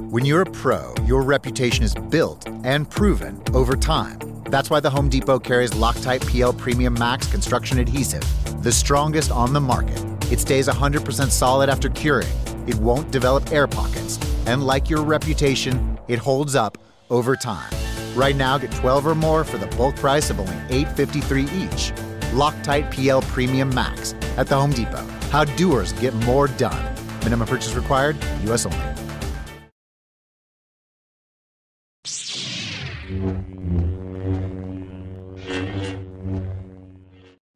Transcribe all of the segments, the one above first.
When you're a pro, your reputation is built and proven over time. That's why the Home Depot carries Loctite PL Premium Max construction adhesive, the strongest on the market. It stays 100% solid after curing. It won't develop air pockets. And like your reputation, it holds up over time. Right now, get 12 or more for the bulk price of only $8.53 each. Loctite PL Premium Max at the Home Depot. How doers get more done. Minimum purchase required, U.S. only.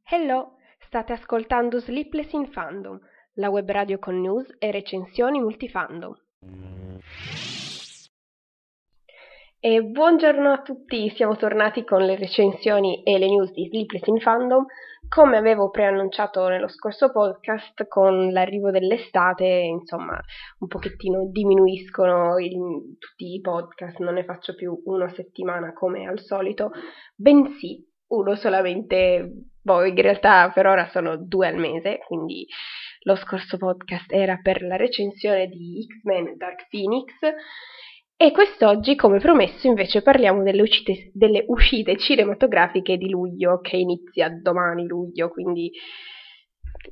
Hello, state ascoltando Sleepless in Fandom, la web radio con news e recensioni multifandom. E buongiorno a tutti, siamo tornati con le recensioni e le news di Sleepless in Fandom. Come avevo preannunciato nello scorso podcast, con l'arrivo dell'estate, insomma, un pochettino diminuiscono il, tutti i podcast, non ne faccio più una settimana come al solito, bensì uno solamente, boh, in realtà per ora sono due al mese, quindi lo scorso podcast era per la recensione di X-Men Dark Phoenix e quest'oggi, come promesso, invece parliamo delle uscite, delle uscite cinematografiche di luglio, che inizia domani luglio, quindi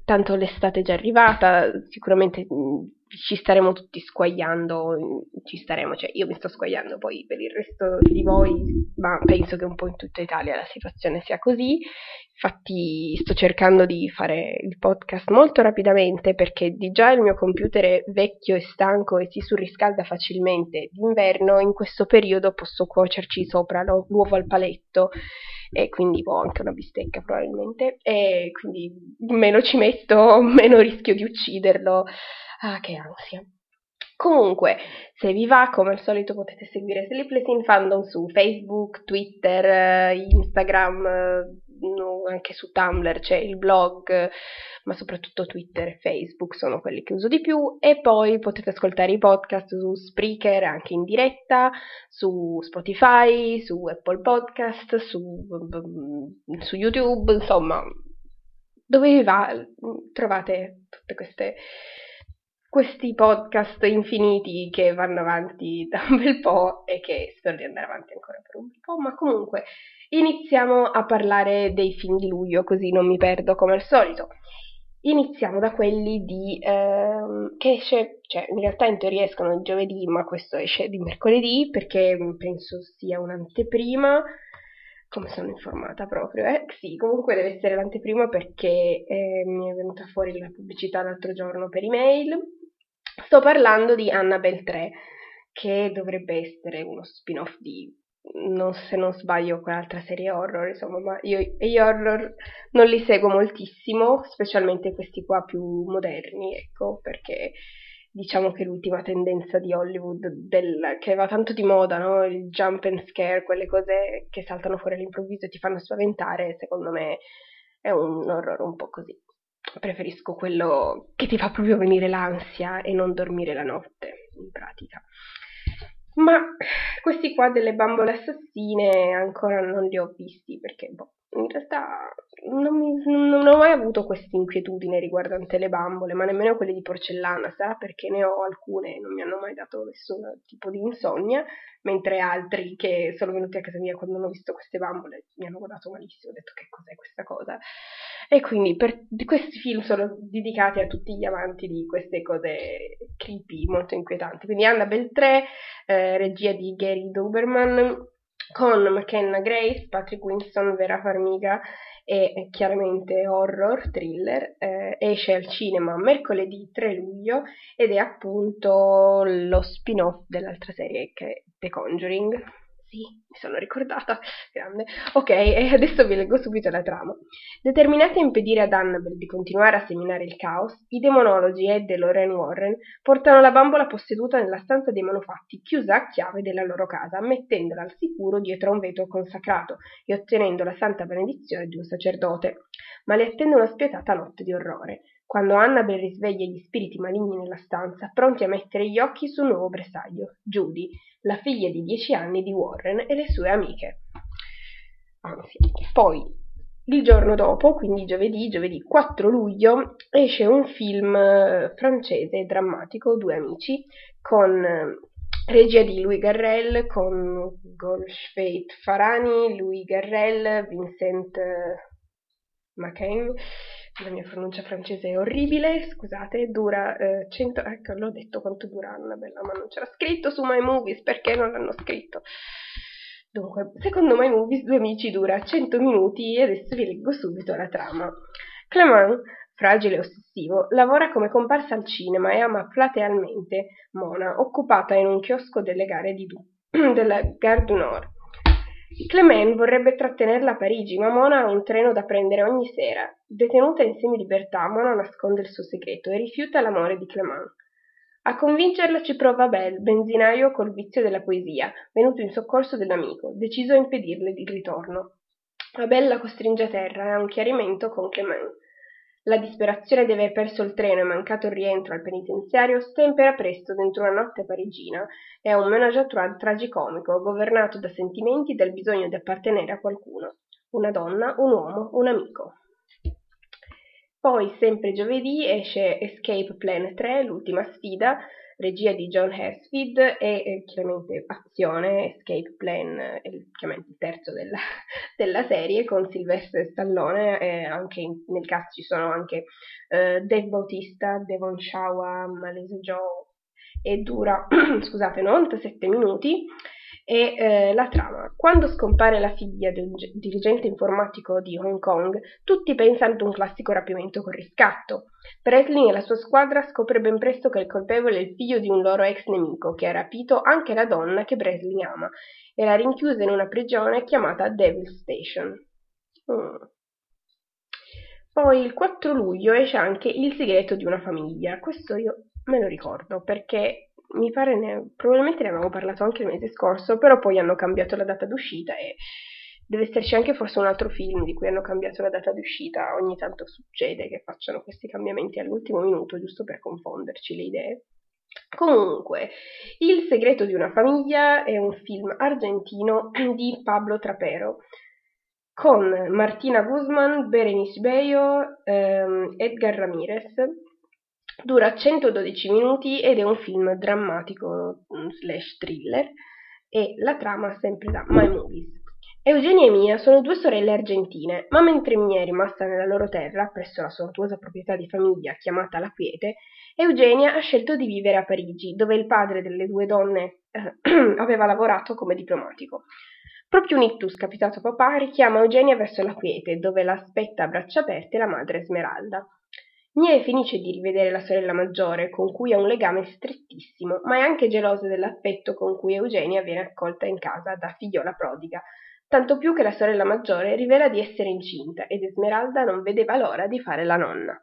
tanto l'estate è già arrivata, sicuramente ci staremo tutti squagliando, ci staremo, cioè io mi sto squagliando poi per il resto di voi, ma penso che un po' in tutta Italia la situazione sia così. Infatti sto cercando di fare il podcast molto rapidamente perché di già il mio computer è vecchio e stanco e si surriscalda facilmente d'inverno, in questo periodo posso cuocerci sopra l'uovo al paletto e quindi ho anche una bistecca probabilmente e quindi meno ci metto, meno rischio di ucciderlo Ah, che ansia. Comunque, se vi va, come al solito potete seguire Sleepless in Fandom su Facebook, Twitter, eh, Instagram, eh, anche su Tumblr c'è il blog, ma soprattutto Twitter e Facebook sono quelli che uso di più. E poi potete ascoltare i podcast su Spreaker anche in diretta, su Spotify, su Apple Podcast, su, su YouTube, insomma, dove vi va trovate tutte queste questi podcast infiniti che vanno avanti da un bel po' e che spero di andare avanti ancora per un bel po', ma comunque iniziamo a parlare dei film di luglio, così non mi perdo come al solito. Iniziamo da quelli di ehm, che esce, cioè in realtà in teoria escono il giovedì, ma questo esce di mercoledì perché penso sia un'anteprima come sono informata proprio, eh? Sì, comunque deve essere l'anteprima perché eh, mi è venuta fuori la pubblicità l'altro giorno per email Sto parlando di Annabelle 3, che dovrebbe essere uno spin-off di, non, se non sbaglio, quell'altra serie horror, insomma, ma io gli horror non li seguo moltissimo, specialmente questi qua più moderni, ecco, perché diciamo che l'ultima tendenza di Hollywood del, che va tanto di moda, no? il jump and scare, quelle cose che saltano fuori all'improvviso e ti fanno spaventare, secondo me è un horror un po' così preferisco quello che ti fa proprio venire l'ansia e non dormire la notte, in pratica. Ma questi qua delle bambole assassine ancora non li ho visti perché boh, in realtà non, mi, non, ho mai avuto questa inquietudine riguardante le bambole, ma nemmeno quelle di porcellana, sarà perché ne ho alcune e non mi hanno mai dato nessun tipo di insonnia, mentre altri che sono venuti a casa mia quando hanno visto queste bambole mi hanno guardato malissimo, ho detto che cos'è questa cosa. E quindi per, questi film sono dedicati a tutti gli amanti di queste cose creepy, molto inquietanti. Quindi Annabelle 3, eh, regia di Gary Doberman, con McKenna Grace, Patrick Winston, Vera Farmiga e chiaramente horror, thriller, eh, esce al cinema mercoledì 3 luglio ed è appunto lo spin-off dell'altra serie che è The Conjuring. Sì, mi sono ricordata, grande. Ok, e adesso vi leggo subito la trama. Determinati a impedire ad Annabelle di continuare a seminare il caos, i demonologi Ed e Lorraine Warren portano la bambola posseduta nella stanza dei manufatti, chiusa a chiave della loro casa, mettendola al sicuro dietro a un vetro consacrato e ottenendo la santa benedizione di un sacerdote. Ma le attende una spietata notte di orrore. Quando Annabelle risveglia gli spiriti maligni nella stanza, pronti a mettere gli occhi sul nuovo bersaglio, Judy, la figlia di dieci anni di Warren e le sue amiche. Anzi, poi il giorno dopo, quindi giovedì, giovedì 4 luglio, esce un film eh, francese drammatico, Due amici, con eh, regia di Louis Garrel con Golshfate Farani, Louis Garrel, Vincent McCain, la mia pronuncia francese è orribile, scusate, dura eh, 100, ecco l'ho detto quanto dura Annabella, ma non c'era scritto su My Movies, perché non l'hanno scritto? Dunque, secondo My Movies Due Amici dura 100 minuti e adesso vi leggo subito la trama. Clement, fragile e ossessivo, lavora come comparsa al cinema e ama platealmente Mona, occupata in un chiosco delle gare di du- della Gare du Nord. Clement vorrebbe trattenerla a Parigi, ma Mona ha un treno da prendere ogni sera. Detenuta in semilibertà, Mona nasconde il suo segreto e rifiuta l'amore di Clement. A convincerla ci prova Bell, benzinaio col vizio della poesia, venuto in soccorso dell'amico, deciso a impedirle il ritorno. Abel la costringe a terra e ha un chiarimento con Clement. La disperazione di aver perso il treno e mancato il rientro al penitenziario stempera presto dentro una notte parigina e a un trois tragicomico, governato da sentimenti e dal bisogno di appartenere a qualcuno. Una donna, un uomo, un amico. Poi, sempre giovedì, esce Escape Plan 3, l'ultima sfida, regia di John Hesfield e eh, chiaramente azione, Escape Plan, è chiaramente il terzo della, della serie con Sylvester Stallone e anche in, nel cast ci sono anche eh, Dave Bautista, Devon Shawa, Malese Joe e dura, scusate, 97 minuti e eh, la trama. Quando scompare la figlia del dirigente informatico di Hong Kong, tutti pensano ad un classico rapimento con riscatto. Presley e la sua squadra scopre ben presto che il colpevole è il figlio di un loro ex nemico che ha rapito anche la donna che Presley ama e l'ha rinchiusa in una prigione chiamata Devil Station. Mm. Poi il 4 luglio esce anche Il segreto di una famiglia. Questo io me lo ricordo perché mi pare ne, probabilmente ne avevamo parlato anche il mese scorso, però poi hanno cambiato la data d'uscita e deve esserci anche forse un altro film di cui hanno cambiato la data d'uscita. Ogni tanto succede che facciano questi cambiamenti all'ultimo minuto, giusto per confonderci le idee. Comunque, Il segreto di una famiglia è un film argentino di Pablo Trapero con Martina Guzman, Berenice Beyo, ehm, Edgar Ramirez Dura 112 minuti ed è un film drammatico mm, slash thriller e la trama sempre da My Movies. Eugenia e Mia sono due sorelle argentine, ma mentre Mia è rimasta nella loro terra, presso la sontuosa proprietà di famiglia chiamata La Quiete, Eugenia ha scelto di vivere a Parigi, dove il padre delle due donne eh, aveva lavorato come diplomatico. Proprio un ictus capitato a papà richiama Eugenia verso La Quiete, dove l'aspetta a braccia aperte la madre Esmeralda. Mia è felice di rivedere la sorella maggiore, con cui ha un legame strettissimo, ma è anche gelosa dell'affetto con cui Eugenia viene accolta in casa da figliola prodiga, tanto più che la sorella maggiore rivela di essere incinta ed Esmeralda non vedeva l'ora di fare la nonna.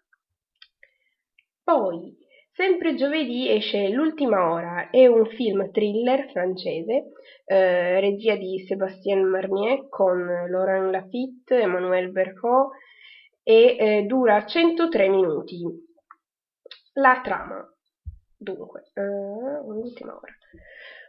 Poi, sempre giovedì esce L'ultima ora, è un film thriller francese, eh, regia di Sébastien Marnier con Laurent Lafitte, Emmanuel Bercot e eh, dura 103 minuti. La trama. Dunque, uh, un'ultima ora.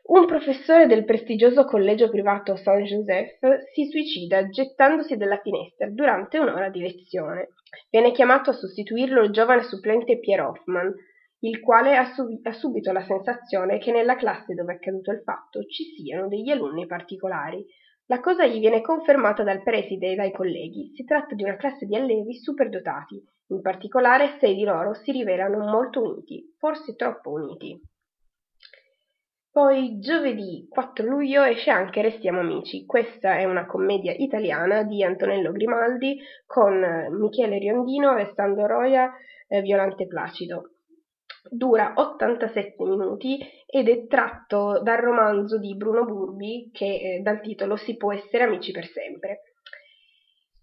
Un professore del prestigioso collegio privato Saint-Joseph si suicida gettandosi dalla finestra durante un'ora di lezione. Viene chiamato a sostituirlo il giovane supplente Pierre Hoffman, il quale ha, sub- ha subito la sensazione che nella classe dove è accaduto il fatto ci siano degli alunni particolari, la cosa gli viene confermata dal preside e dai colleghi. Si tratta di una classe di allievi superdotati. In particolare, sei di loro si rivelano molto uniti, forse troppo uniti. Poi giovedì 4 luglio esce anche Restiamo amici. Questa è una commedia italiana di Antonello Grimaldi con Michele Riondino, Alessandro Roia e Violante Placido dura 87 minuti ed è tratto dal romanzo di Bruno Burbi che eh, dal titolo Si può essere amici per sempre.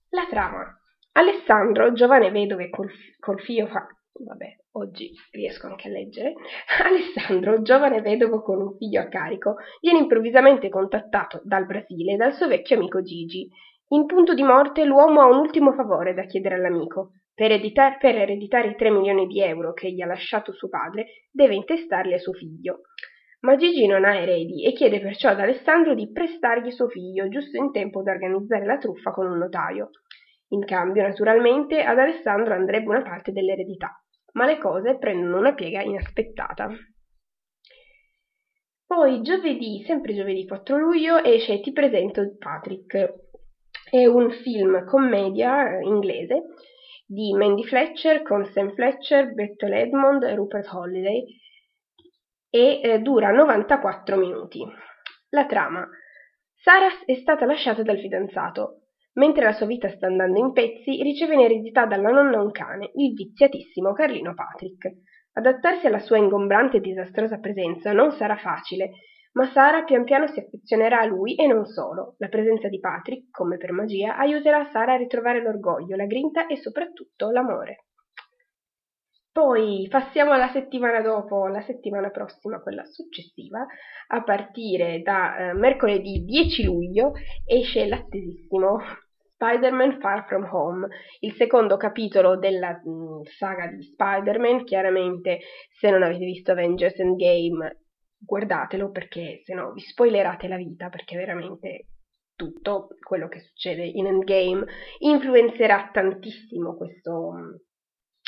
La trama. Alessandro, giovane vedove col, col figlio fa... Vabbè, oggi riesco anche a leggere. Alessandro, giovane vedovo con un figlio a carico, viene improvvisamente contattato dal Brasile dal suo vecchio amico Gigi. In punto di morte l'uomo ha un ultimo favore da chiedere all'amico, per, editar- per ereditare i 3 milioni di euro che gli ha lasciato suo padre, deve intestarli a suo figlio. Ma Gigi non ha eredi e chiede perciò ad Alessandro di prestargli suo figlio giusto in tempo da organizzare la truffa con un notaio. In cambio, naturalmente, ad Alessandro andrebbe una parte dell'eredità, ma le cose prendono una piega inaspettata. Poi giovedì, sempre giovedì 4 luglio, esce Ti presento Patrick. È un film commedia inglese di Mandy Fletcher con Sam Fletcher, Bethel Edmond e Rupert Holiday e eh, dura 94 minuti. La trama. Sarah è stata lasciata dal fidanzato. Mentre la sua vita sta andando in pezzi, riceve in eredità dalla nonna un cane, il viziatissimo Carlino Patrick. Adattarsi alla sua ingombrante e disastrosa presenza non sarà facile, ma Sara pian piano si affezionerà a lui e non solo. La presenza di Patrick, come per magia, aiuterà Sara a ritrovare l'orgoglio, la grinta e soprattutto l'amore. Poi passiamo alla settimana dopo, la settimana prossima, quella successiva, a partire da eh, mercoledì 10 luglio esce l'attesissimo Spider-Man Far From Home, il secondo capitolo della mh, mm, saga di Spider-Man. Chiaramente, se non avete visto Avengers Endgame, guardatelo perché se no vi spoilerate la vita, perché veramente tutto quello che succede in Endgame influenzerà tantissimo questo,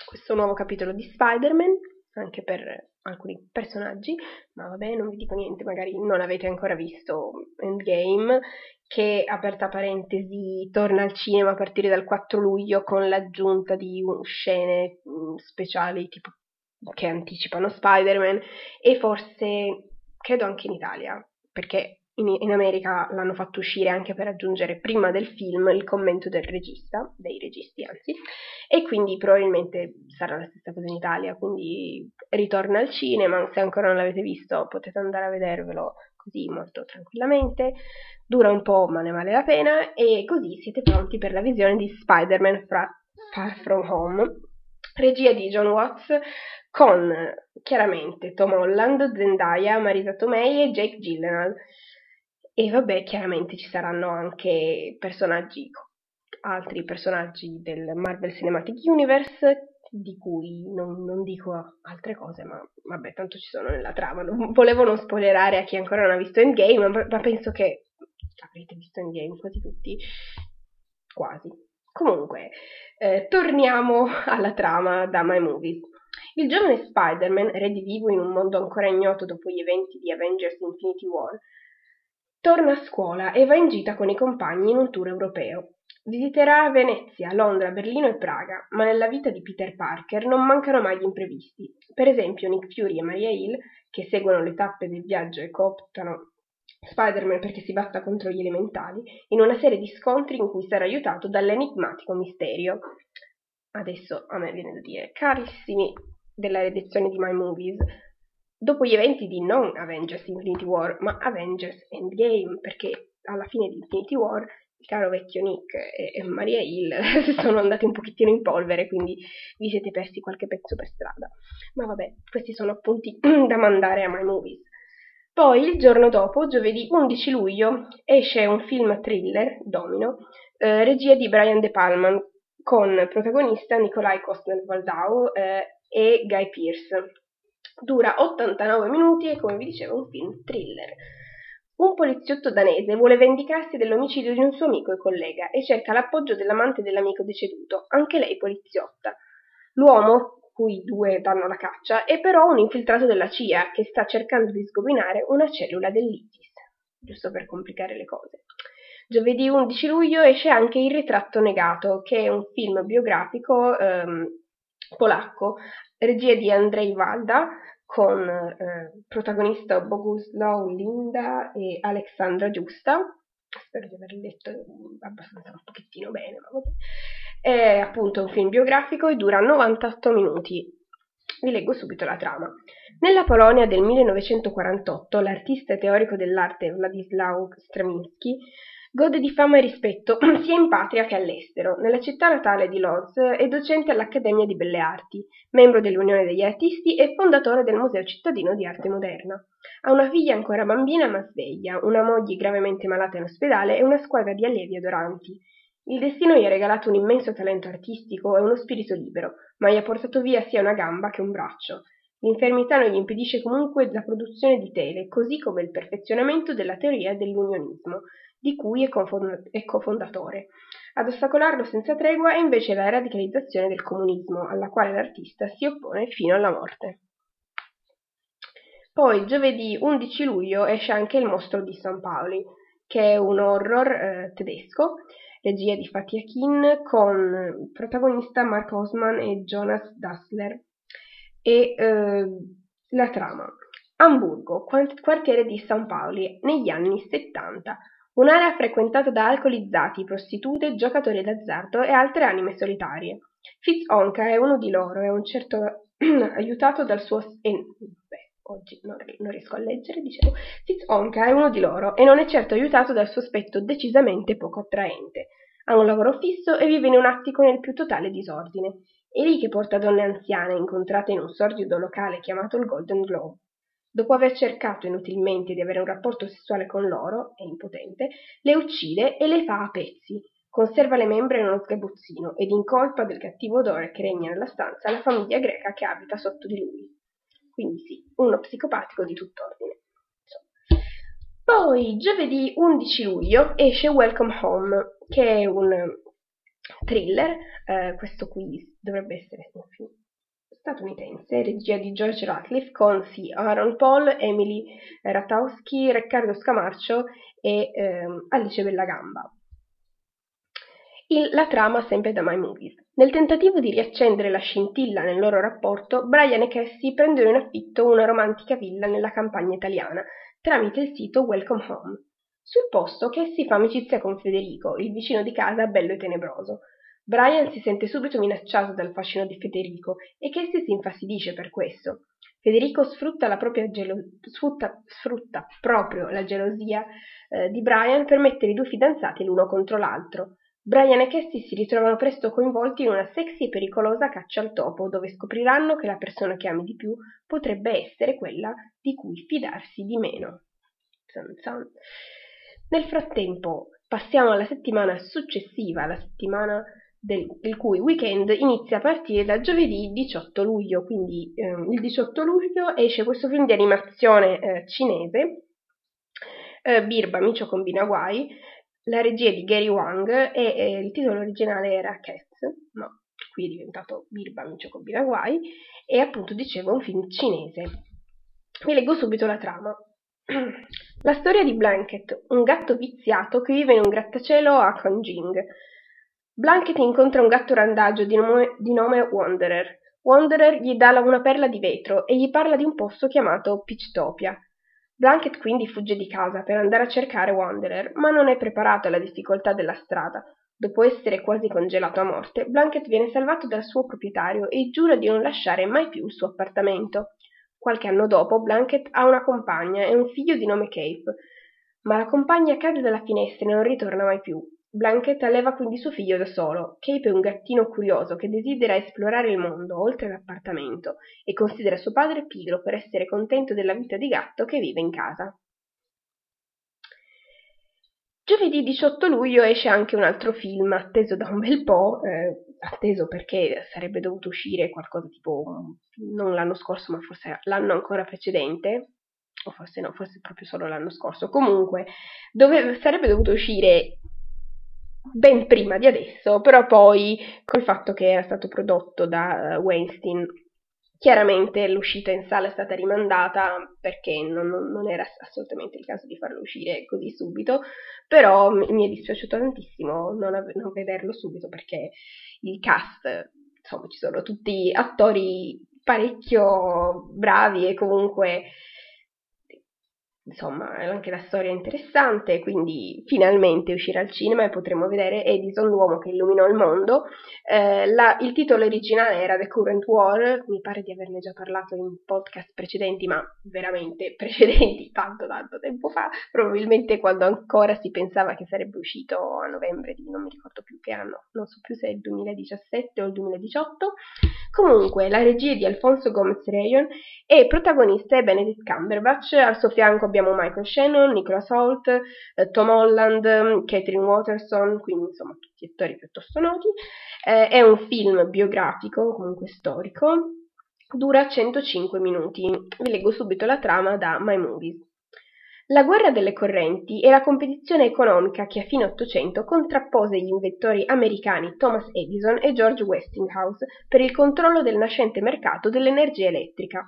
questo nuovo capitolo di Spider-Man, anche per alcuni personaggi, ma vabbè, non vi dico niente, magari non avete ancora visto Endgame, che, aperta parentesi, torna al cinema a partire dal 4 luglio con l'aggiunta di scene mm, speciali tipo che anticipano Spider-Man e forse credo anche in Italia, perché in, in, America l'hanno fatto uscire anche per aggiungere prima del film il commento del regista, dei registi anzi, e quindi probabilmente sarà la stessa cosa in Italia, quindi ritorna al cinema, se ancora non l'avete visto potete andare a vedervelo così molto tranquillamente, dura un po' ma ne vale la pena e così siete pronti per la visione di Spider-Man Far From Home, regia di John Watts con chiaramente Tom Holland, Zendaya, Marisa Tomei e Jake Gyllenhaal. E vabbè, chiaramente ci saranno anche personaggi, altri personaggi del Marvel Cinematic Universe, di cui non, non, dico altre cose, ma vabbè, tanto ci sono nella trama. Non, volevo non spoilerare a chi ancora non ha visto Endgame, ma, ma penso che avrete visto Endgame quasi tutti. Quasi. Comunque, eh, torniamo alla trama da My Movies. Il giovane Spider-Man, redivivo in un mondo ancora ignoto dopo gli eventi di Avengers Infinity War, Torna a scuola e va in gita con i compagni in un tour europeo. Visiterà Venezia, Londra, Berlino e Praga, ma nella vita di Peter Parker non mancano mai gli imprevisti. Per esempio Nick Fury e Maria Hill, che seguono le tappe del viaggio e cooptano Spider-Man perché si batta contro gli elementali, in una serie di scontri in cui sarà aiutato dall'enigmatico Misterio. Adesso a me viene da dire, carissimi della redazione di My Movies, dopo gli eventi di non Avengers Infinity War, ma Avengers Endgame, perché alla fine di Infinity War il caro vecchio Nick e, Maria Hill sono andati un pochettino in polvere, quindi vi siete persi qualche pezzo per strada. Ma vabbè, questi sono appunti da mandare a My Movies. Poi il giorno dopo, giovedì 11 luglio, esce un film thriller, Domino, eh, regia di Brian De Palma, con protagonista Nikolai Kostner-Waldau eh, e Guy Pearce. Dura 89 minuti e, come vi dicevo, un film thriller. Un poliziotto danese vuole vendicarsi dell'omicidio di un suo amico e collega e cerca l'appoggio dell'amante dell'amico deceduto, anche lei poliziotta. L'uomo, cui due danno la caccia, è però un infiltrato della CIA che sta cercando di sgominare una cellula dell'ISIS, giusto per complicare le cose. Giovedì 11 luglio esce anche Il ritratto negato, che è un film biografico ehm, polacco regia di Andrzej Wajda con eh, protagonista Boguslaw Linda e Alexandra Giusta. Spero di aver letto abbastanza un pochettino bene, ma vabbè. È appunto un film biografico e dura 98 minuti. Vi leggo subito la trama. Nella Polonia del 1948, l'artista e teorico dell'arte Władysław Straminski Gode di fama e rispetto sia in patria che all'estero. Nella città natale di Lodz è docente all'Accademia di Belle Arti, membro dell'Unione degli Artisti e fondatore del Museo cittadino di arte moderna. Ha una figlia ancora bambina ma sveglia, una moglie gravemente malata in ospedale e una squadra di allievi adoranti. Il destino gli ha regalato un immenso talento artistico e uno spirito libero, ma gli ha portato via sia una gamba che un braccio. L'infermità non gli impedisce comunque la produzione di tele, così come il perfezionamento della teoria dell'unionismo, di cui è, confond- è cofondatore. Ad ostacolarlo senza tregua è invece la radicalizzazione del comunismo, alla quale l'artista si oppone fino alla morte. Poi giovedì 11 luglio esce anche Il mostro di San Paoli, che è un horror eh, tedesco, regia di Fatih Akin, con protagonista Mark Osman e Jonas Dassler. E eh, la trama. Amburgo, quartiere di San Paoli, negli anni 70. Un'area frequentata da alcolizzati, prostitute, giocatori d'azzardo e altre anime solitarie. Fitz Onka è uno di loro e un certo aiutato dal suo... Eh, beh, oggi non, non, riesco a leggere, dicevo. Fitz Onka è uno di loro e non è certo aiutato dal suo aspetto decisamente poco attraente. Ha un lavoro fisso e vive in un attico nel più totale disordine. È lì che porta donne anziane incontrate in un sordido locale chiamato il Golden Globe. Dopo aver cercato inutilmente di avere un rapporto sessuale con loro, è impotente, le uccide e le fa a pezzi. Conserva le membra in uno sgabuzzino ed in colpa del cattivo odore che regna nella stanza la famiglia greca che abita sotto di lui. Quindi sì, uno psicopatico di tutt'ordine. Poi, giovedì 11 luglio, esce Welcome Home, che è un thriller, eh, questo qui dovrebbe essere un film statunitense, regia di George Ratliff con sì, Aaron Paul, Emily Ratowski, Riccardo Scamarcio e ehm, Alice Bellagamba. Il, la trama sempre da My Movies. Nel tentativo di riaccendere la scintilla nel loro rapporto, Brian e Cassie prendono in affitto una romantica villa nella campagna italiana tramite il sito Welcome Home. Sul posto Cassie fa amicizia con Federico, il vicino di casa bello e tenebroso. Brian si sente subito minacciato dal fascino di Federico e Casey si infastidisce per questo. Federico sfrutta, gelo- sfrutta, sfrutta proprio la gelosia eh, di Brian per mettere i due fidanzati l'uno contro l'altro. Brian e Cassie si ritrovano presto coinvolti in una sexy e pericolosa caccia al topo, dove scopriranno che la persona che ami di più potrebbe essere quella di cui fidarsi di meno. Zan zan. Nel frattempo, passiamo alla settimana successiva, la settimana del, il cui weekend inizia a partire da giovedì 18 luglio, quindi eh, il 18 luglio esce questo film di animazione eh, cinese, eh, Birba Micio Combina Guai, la regia di Gary Wang e eh, il titolo originale era Cats, ma qui è diventato Birba Micio Combina Guai, e appunto dicevo un film cinese. Vi leggo subito la trama. La storia di Blanket, un gatto viziato che vive in un grattacielo a Kongjing, Blanket incontra un gatto randagio di nome, di nome Wanderer. Wanderer gli dà una perla di vetro e gli parla di un posto chiamato Pitchtopia. Blanket quindi fugge di casa per andare a cercare Wanderer, ma non è preparato alla difficoltà della strada. Dopo essere quasi congelato a morte, Blanket viene salvato dal suo proprietario e giura di non lasciare mai più il suo appartamento. Qualche anno dopo, Blanket ha una compagna e un figlio di nome Cape, ma la compagna cade dalla finestra e non ritorna mai più. Blanket alleva quindi suo figlio da solo. Cape è un gattino curioso che desidera esplorare il mondo oltre l'appartamento e considera suo padre pigro per essere contento della vita di gatto che vive in casa. Giovedì 18 luglio esce anche un altro film atteso da un bel po', eh, atteso perché sarebbe dovuto uscire qualcosa tipo non l'anno scorso ma forse l'anno ancora precedente, o forse no, forse proprio solo l'anno scorso. Comunque, dove, sarebbe dovuto uscire ben prima di adesso, però poi col fatto che era stato prodotto da uh, Weinstein, chiaramente l'uscita in sala è stata rimandata perché non, non, era assolutamente il caso di farlo uscire così subito, però mi è dispiaciuto tantissimo non, av- non vederlo subito perché il cast, insomma, ci sono tutti attori parecchio bravi e comunque insomma anche la storia è interessante, quindi finalmente uscirà al cinema e potremo vedere Edison, l'uomo che illuminò il mondo. Eh, la, il titolo originale era The Current War, mi pare di averne già parlato in podcast precedenti, ma veramente precedenti, tanto tanto tempo fa, probabilmente quando ancora si pensava che sarebbe uscito a novembre di non mi ricordo più che anno, non so più se è il 2017 o il 2018. Comunque, la regia di Alfonso Gomez Rayon e protagonista è Benedict Cumberbatch, al suo fianco abbiamo Michael Shannon, Nicholas Holt, eh, Tom Holland, Catherine Watterson, quindi insomma tutti attori piuttosto noti. Eh, è un film biografico, comunque storico, dura 105 minuti. Vi leggo subito la trama da My Movies. La guerra delle correnti è la competizione economica che a fine Ottocento contrappose gli inventori americani Thomas Edison e George Westinghouse per il controllo del nascente mercato dell'energia elettrica.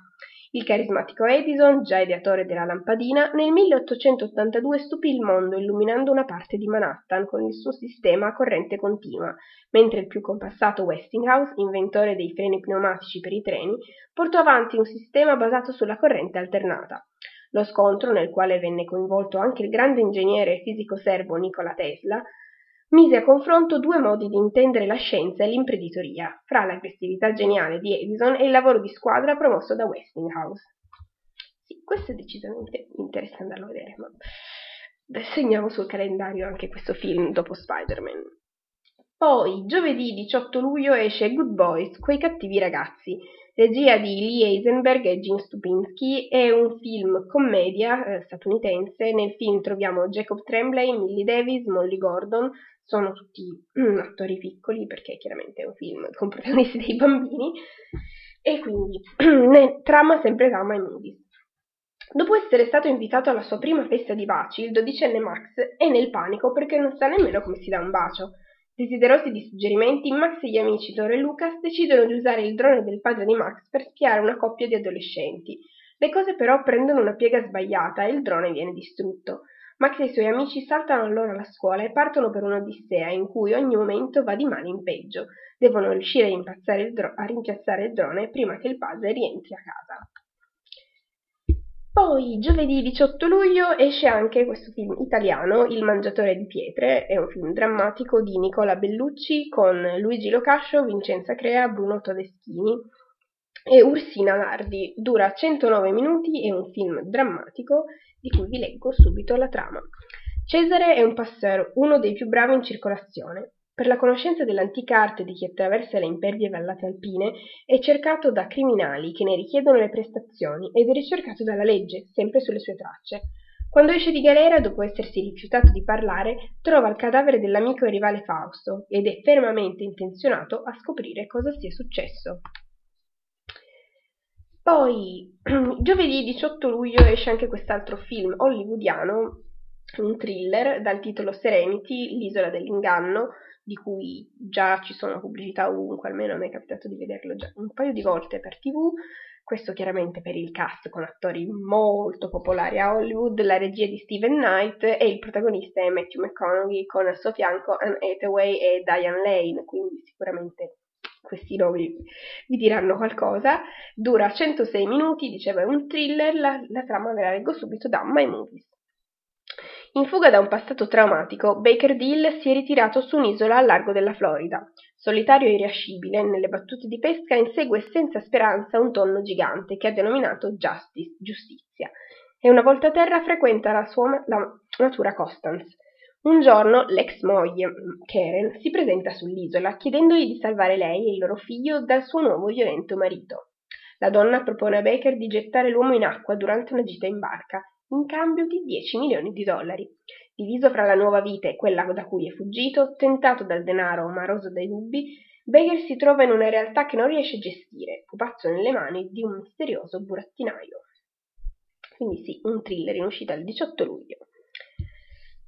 Il carismatico Edison, già ideatore della lampadina, nel 1882 stupì il mondo illuminando una parte di Manhattan con il suo sistema a corrente continua, mentre il più compassato Westinghouse, inventore dei freni pneumatici per i treni, portò avanti un sistema basato sulla corrente alternata. Lo scontro, nel quale venne coinvolto anche il grande ingegnere e fisico serbo Nikola Tesla, mise a confronto due modi di intendere la scienza e l'imprenditoria, fra l'aggressività geniale di Edison e il lavoro di squadra promosso da Westinghouse. Sì, questo è decisamente interessante andarlo a vedere, ma segniamo sul calendario anche questo film dopo Spider-Man. Poi, giovedì 18 luglio esce Good Boys, quei cattivi ragazzi, regia di Lee Eisenberg e Gene Stupinski, è un film commedia eh, statunitense. Nel film troviamo Jacob Tremblay, Millie Davis, Molly Gordon, sono tutti mm, attori piccoli perché chiaramente è un film con protagonisti dei bambini e quindi trama sempre trama e movies. Dopo essere stato invitato alla sua prima festa di baci, il dodicenne Max è nel panico perché non sa nemmeno come si dà un bacio. Desiderosi di suggerimenti, Max e gli amici Thor e Lucas decidono di usare il drone del padre di Max per spiare una coppia di adolescenti. Le cose però prendono una piega sbagliata e il drone viene distrutto. Max e i suoi amici saltano allora alla scuola e partono per un'odissea in cui ogni momento va di male in peggio. Devono riuscire a, dro- a rimpiazzare il drone prima che il padre rientri a casa. Poi, giovedì 18 luglio, esce anche questo film italiano, Il mangiatore di pietre, è un film drammatico di Nicola Bellucci con Luigi Locascio, Vincenza Crea, Bruno Todeschini e Ursina Nardi. Dura 109 minuti, è un film drammatico di cui vi leggo subito la trama. Cesare è un passero, uno dei più bravi in circolazione. Per la conoscenza dell'antica arte di chi attraversa le impervie vallate alpine, è cercato da criminali che ne richiedono le prestazioni ed è ricercato dalla legge, sempre sulle sue tracce. Quando esce di galera, dopo essersi rifiutato di parlare, trova il cadavere dell'amico e rivale Fausto ed è fermamente intenzionato a scoprire cosa sia successo. Poi, giovedì 18 luglio esce anche quest'altro film hollywoodiano, un thriller dal titolo Serenity, l'isola dell'inganno, di cui già ci sono pubblicità ovunque, almeno a me è capitato di vederlo già un paio di volte per tv. Questo chiaramente per il cast con attori molto popolari a Hollywood, la regia di Steven Knight e il protagonista è Matthew McConaughey con al suo fianco Anne Hathaway e Diane Lane, quindi sicuramente questi nomi vi diranno qualcosa. Dura 106 minuti, diceva è un thriller, la, la trama ve la leggo subito da My Movies. In fuga da un passato traumatico, Baker Dill si è ritirato su un'isola al largo della Florida. Solitario e irascibile, nelle battute di pesca insegue senza speranza un tonno gigante che ha denominato Justice, giustizia, e una volta a terra frequenta la sua la natura Constance, un giorno l'ex moglie, Karen, si presenta sull'isola chiedendogli di salvare lei e il loro figlio dal suo nuovo violento marito. La donna propone a Baker di gettare l'uomo in acqua durante una gita in barca, in cambio di 10 milioni di dollari. Diviso fra la nuova vita e quella da cui è fuggito, tentato dal denaro omaroso dai dubbi, Baker si trova in una realtà che non riesce a gestire, pupazzo nelle mani di un misterioso burattinaio. Quindi sì, un thriller in uscita il 18 luglio.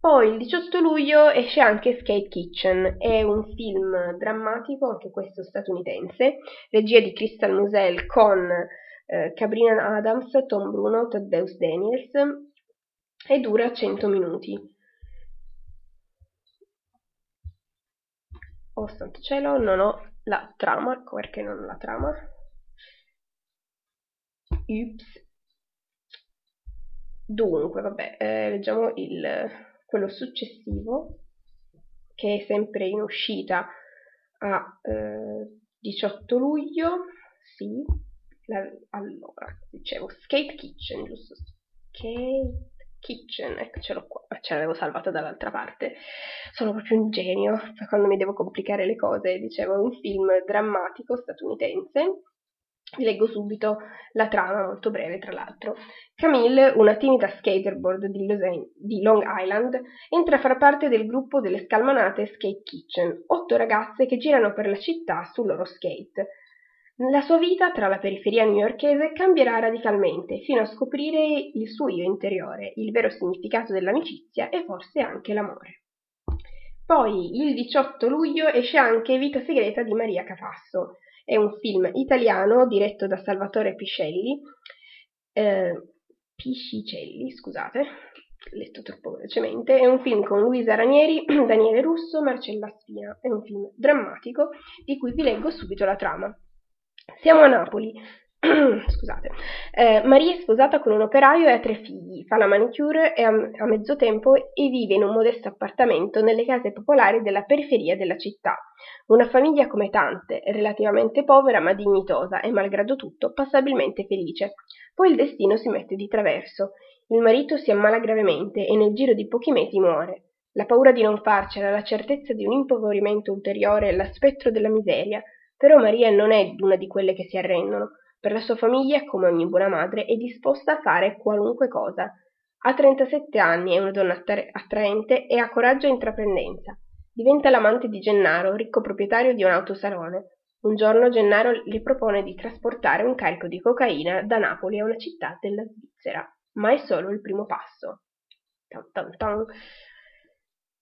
Poi il 18 luglio esce anche Skate Kitchen, è un film drammatico, anche questo statunitense, regia di Crystal Musel con eh, Cabrina Adams, Tom Bruno, Taddeus Daniels e dura 100 minuti. Oh santo cielo, non ho la trama, perché non ho la trama? Ups. Dunque, vabbè, eh, leggiamo il quello successivo, che è sempre in uscita a eh, 18 luglio, sì, la, allora, dicevo, Skate Kitchen, giusto? Skate Kitchen, ecco ce l'ho qua, ce l'avevo salvata dall'altra parte, sono proprio un genio quando mi devo complicare le cose, dicevo, è un film drammatico statunitense, vi leggo subito la trama, molto breve tra l'altro. Camille, una timida skaterboard di, di Long Island, entra a far parte del gruppo delle scalmanate Skate Kitchen, otto ragazze che girano per la città sul loro skate. La sua vita tra la periferia newyorkese cambierà radicalmente fino a scoprire il suo io interiore, il vero significato dell'amicizia e forse anche l'amore. Poi, il 18 luglio, esce anche Vita segreta di Maria Cafasso, è un film italiano diretto da Salvatore Piscelli eh, Piscicelli, scusate, letto troppo velocemente, è un film con Luisa Ranieri, Daniele Russo, Marcella Spina, è un film drammatico di cui vi leggo subito la trama. Siamo a Napoli, Scusate. Eh, Maria è sposata con un operaio e ha tre figli, fa la manicure a, a mezzo e vive in un modesto appartamento nelle case popolari della periferia della città. Una famiglia come tante, relativamente povera ma dignitosa e malgrado tutto passabilmente felice. Poi il destino si mette di traverso. Il marito si ammala gravemente e nel giro di pochi mesi muore. La paura di non farcela, la certezza di un impoverimento ulteriore, la spettro della miseria. Però Maria non è una di quelle che si arrendono per la sua famiglia, come ogni buona madre, è disposta a fare qualunque cosa. Ha 37 anni, è una donna attraente e ha coraggio e intraprendenza. Diventa l'amante di Gennaro, ricco proprietario di un autosalone. Un giorno Gennaro le propone di trasportare un carico di cocaina da Napoli a una città della Svizzera, ma è solo il primo passo. Tan tan tan.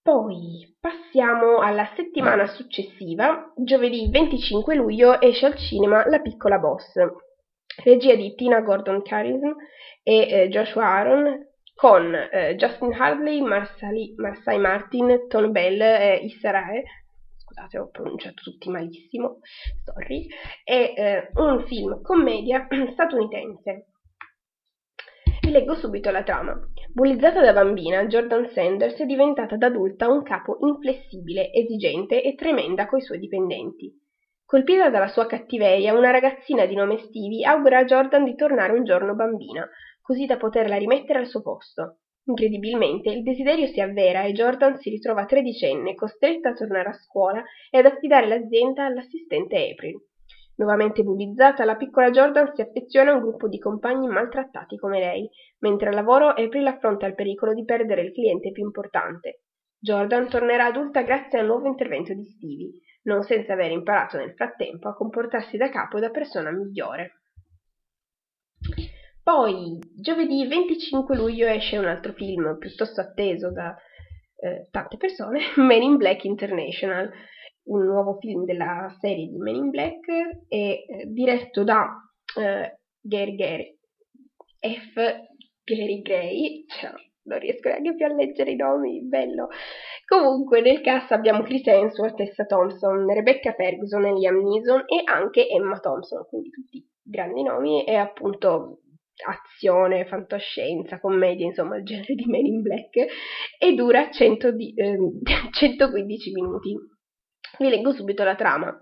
Poi passiamo alla settimana successiva, giovedì 25 luglio esce al cinema La piccola boss, regia di Tina Gordon Charism e eh, Joshua Aaron, con eh, Justin Hartley, Marsali, Marsai Martin, Ton Bell e Issa Rae, scusate ho pronunciato tutti malissimo, sorry, è eh, un film commedia statunitense. Vi leggo subito la trama. Bullizzata da bambina, Jordan Sanders è diventata da adulta un capo inflessibile, esigente e tremenda coi suoi dipendenti. Colpita dalla sua cattiveria, una ragazzina di nome Stevie augura a Jordan di tornare un giorno bambina, così da poterla rimettere al suo posto. Incredibilmente, il desiderio si avvera e Jordan si ritrova tredicenne, costretta a tornare a scuola e ad affidare l'azienda all'assistente April. Nuovamente bullizzata, la piccola Jordan si affeziona a un gruppo di compagni maltrattati come lei, mentre al lavoro April affronta il pericolo di perdere il cliente più importante. Jordan tornerà adulta grazie al nuovo intervento di Stevie, non senza aver imparato nel frattempo a comportarsi da capo e da persona migliore. Poi, giovedì 25 luglio esce un altro film piuttosto atteso da eh, tante persone, Men in Black International, un nuovo film della serie di Men in Black, è eh, diretto da eh, Gary Gary F. Gary Gray, cioè, non riesco neanche più a leggere i nomi, bello. Comunque nel cast abbiamo Chris Hemsworth, Tessa Thompson, Rebecca Ferguson e Liam Neeson e anche Emma Thompson, quindi tutti grandi nomi e appunto azione, fantascienza, commedia, insomma il genere di Men in Black e dura 100 di, eh, 115 minuti. Vi leggo subito la trama.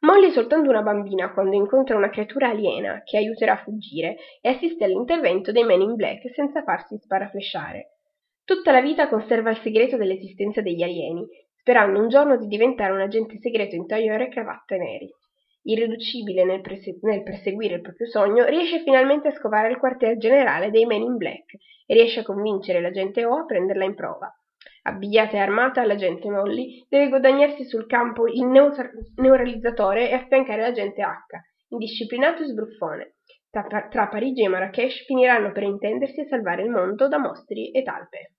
Molly è soltanto una bambina quando incontra una creatura aliena che aiuterà a fuggire e assiste all'intervento dei Men in Black senza farsi sparaflesciare. Tutta la vita conserva il segreto dell'esistenza degli alieni, sperando un giorno di diventare un agente segreto in tagliore e cravatte neri. Irriducibile nel, prese- nel, perseguire il proprio sogno, riesce finalmente a scovare il quartier generale dei Men in Black e riesce a convincere l'agente O a prenderla in prova. Abbigliata e armata, l'agente Molly deve guadagnarsi sul campo il neutra- neuralizzatore e affiancare l'agente H, indisciplinato e sbruffone. Tra, tra Parigi e Marrakesh finiranno per intendersi e salvare il mondo da mostri e talpe.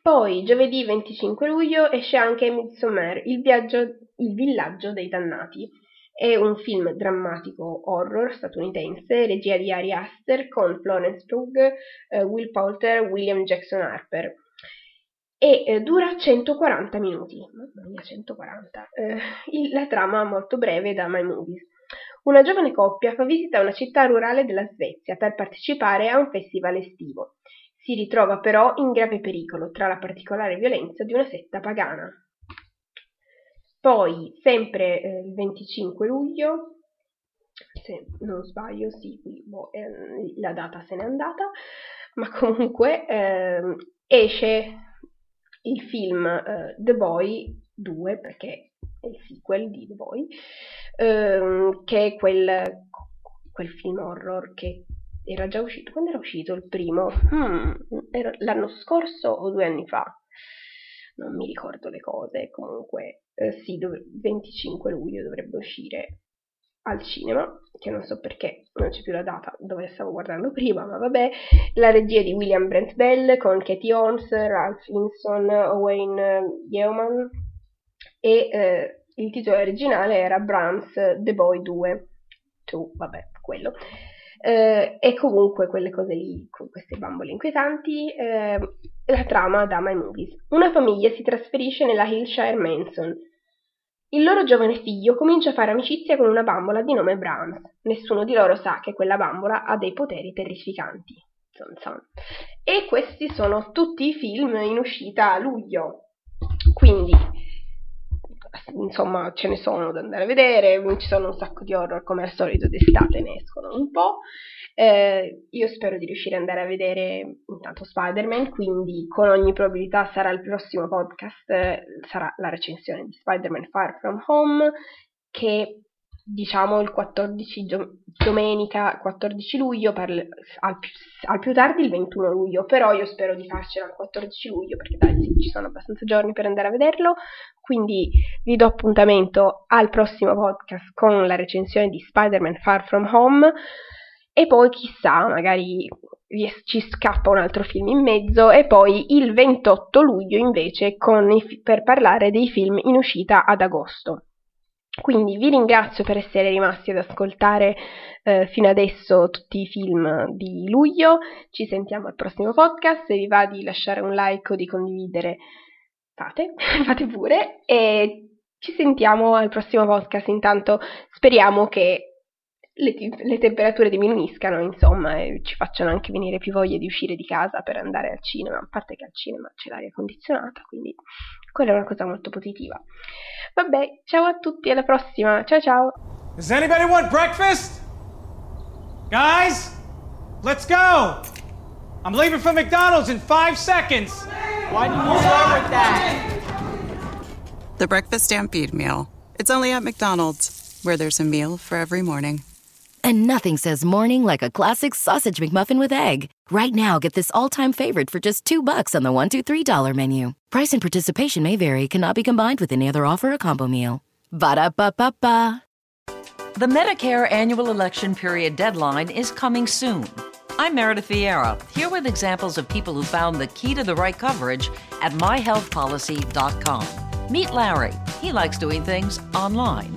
Poi, giovedì 25 luglio, esce anche Midsommar, il, viaggio, il villaggio dei dannati. È un film drammatico horror statunitense, regia di Ari Aster, con Florence Pugh, eh, Will Poulter, William Jackson Harper. E eh, dura 140 minuti. Mamma mia, 140. Eh, il, la trama molto breve da My Movies. Una giovane coppia fa visita a una città rurale della Svezia per partecipare a un festival estivo. Si ritrova però in grave pericolo tra la particolare violenza di una setta pagana. Poi, sempre eh, il 25 luglio, se non sbaglio, sì, boh, eh, la data se n'è andata, ma comunque eh, esce il film eh, The Boy 2, perché è il sequel di The Boy, ehm, che è quel, quel film horror che era già uscito. Quando era uscito il primo? Hmm, l'anno scorso o due anni fa? Non mi ricordo le cose. Comunque, eh, sì, dov- 25 luglio dovrebbe uscire al cinema, che non so perché non c'è più la data dove stavo guardando prima, ma vabbè. La regia di William Brent Bell con Katie Holmes, Ralph Vinson, Owain Yeoman e eh, il titolo originale era Brahms The Boy 2. Tu, vabbè, quello. Eh, e comunque quelle cose lì, con queste bambole inquietanti, eh, la trama da My Movies. Una famiglia si trasferisce nella Hillshire Manson. Il loro giovane figlio comincia a fare amicizia con una bambola di nome Brahms. Nessuno di loro sa che quella bambola ha dei poteri terrificanti. E questi sono tutti i film in uscita a luglio. Quindi insomma ce ne sono da andare a vedere, ci sono un sacco di horror come al solito d'estate ne escono un po'. Eh, io spero di riuscire ad andare a vedere intanto Spider-Man, quindi con ogni probabilità sarà il prossimo podcast, eh, sarà la recensione di Spider-Man Far From Home, che diciamo il 14 domenica 14 luglio parla, al, più, al, più, tardi il 21 luglio però io spero di farcela il 14 luglio perché dai sì, ci sono abbastanza giorni per andare a vederlo. Quindi vi do appuntamento al prossimo podcast con la recensione di Spider-Man Far From Home e poi chissà magari ci scappa un altro film in mezzo e poi il 28 luglio invece i, per parlare dei film in uscita ad agosto quindi vi ringrazio per essere rimasti ad ascoltare eh, fino adesso tutti i film di luglio. Ci sentiamo al prossimo podcast. Se vi va di lasciare un like o di condividere, fate, fate pure. E ci sentiamo al prossimo podcast. Intanto speriamo che le, le, temperature diminuiscano, insomma, e ci facciano anche venire più voglia di uscire di casa per andare al cinema, a parte che al cinema c'è l'aria condizionata, quindi quella è una cosa molto positiva. Vabbè, ciao a tutti, alla prossima, ciao ciao! Does anybody want breakfast? Guys, let's go! I'm leaving for McDonald's in five seconds! Why didn't you start with that? The Breakfast Stampede Meal. It's only at McDonald's, where there's a meal for every morning. And nothing says morning like a classic sausage McMuffin with egg. Right now, get this all-time favorite for just two bucks on the one, two, three dollar menu. Price and participation may vary. Cannot be combined with any other offer or combo meal. Ba da ba ba ba. The Medicare annual election period deadline is coming soon. I'm Meredith Vieira, here with examples of people who found the key to the right coverage at myhealthpolicy.com. Meet Larry. He likes doing things online.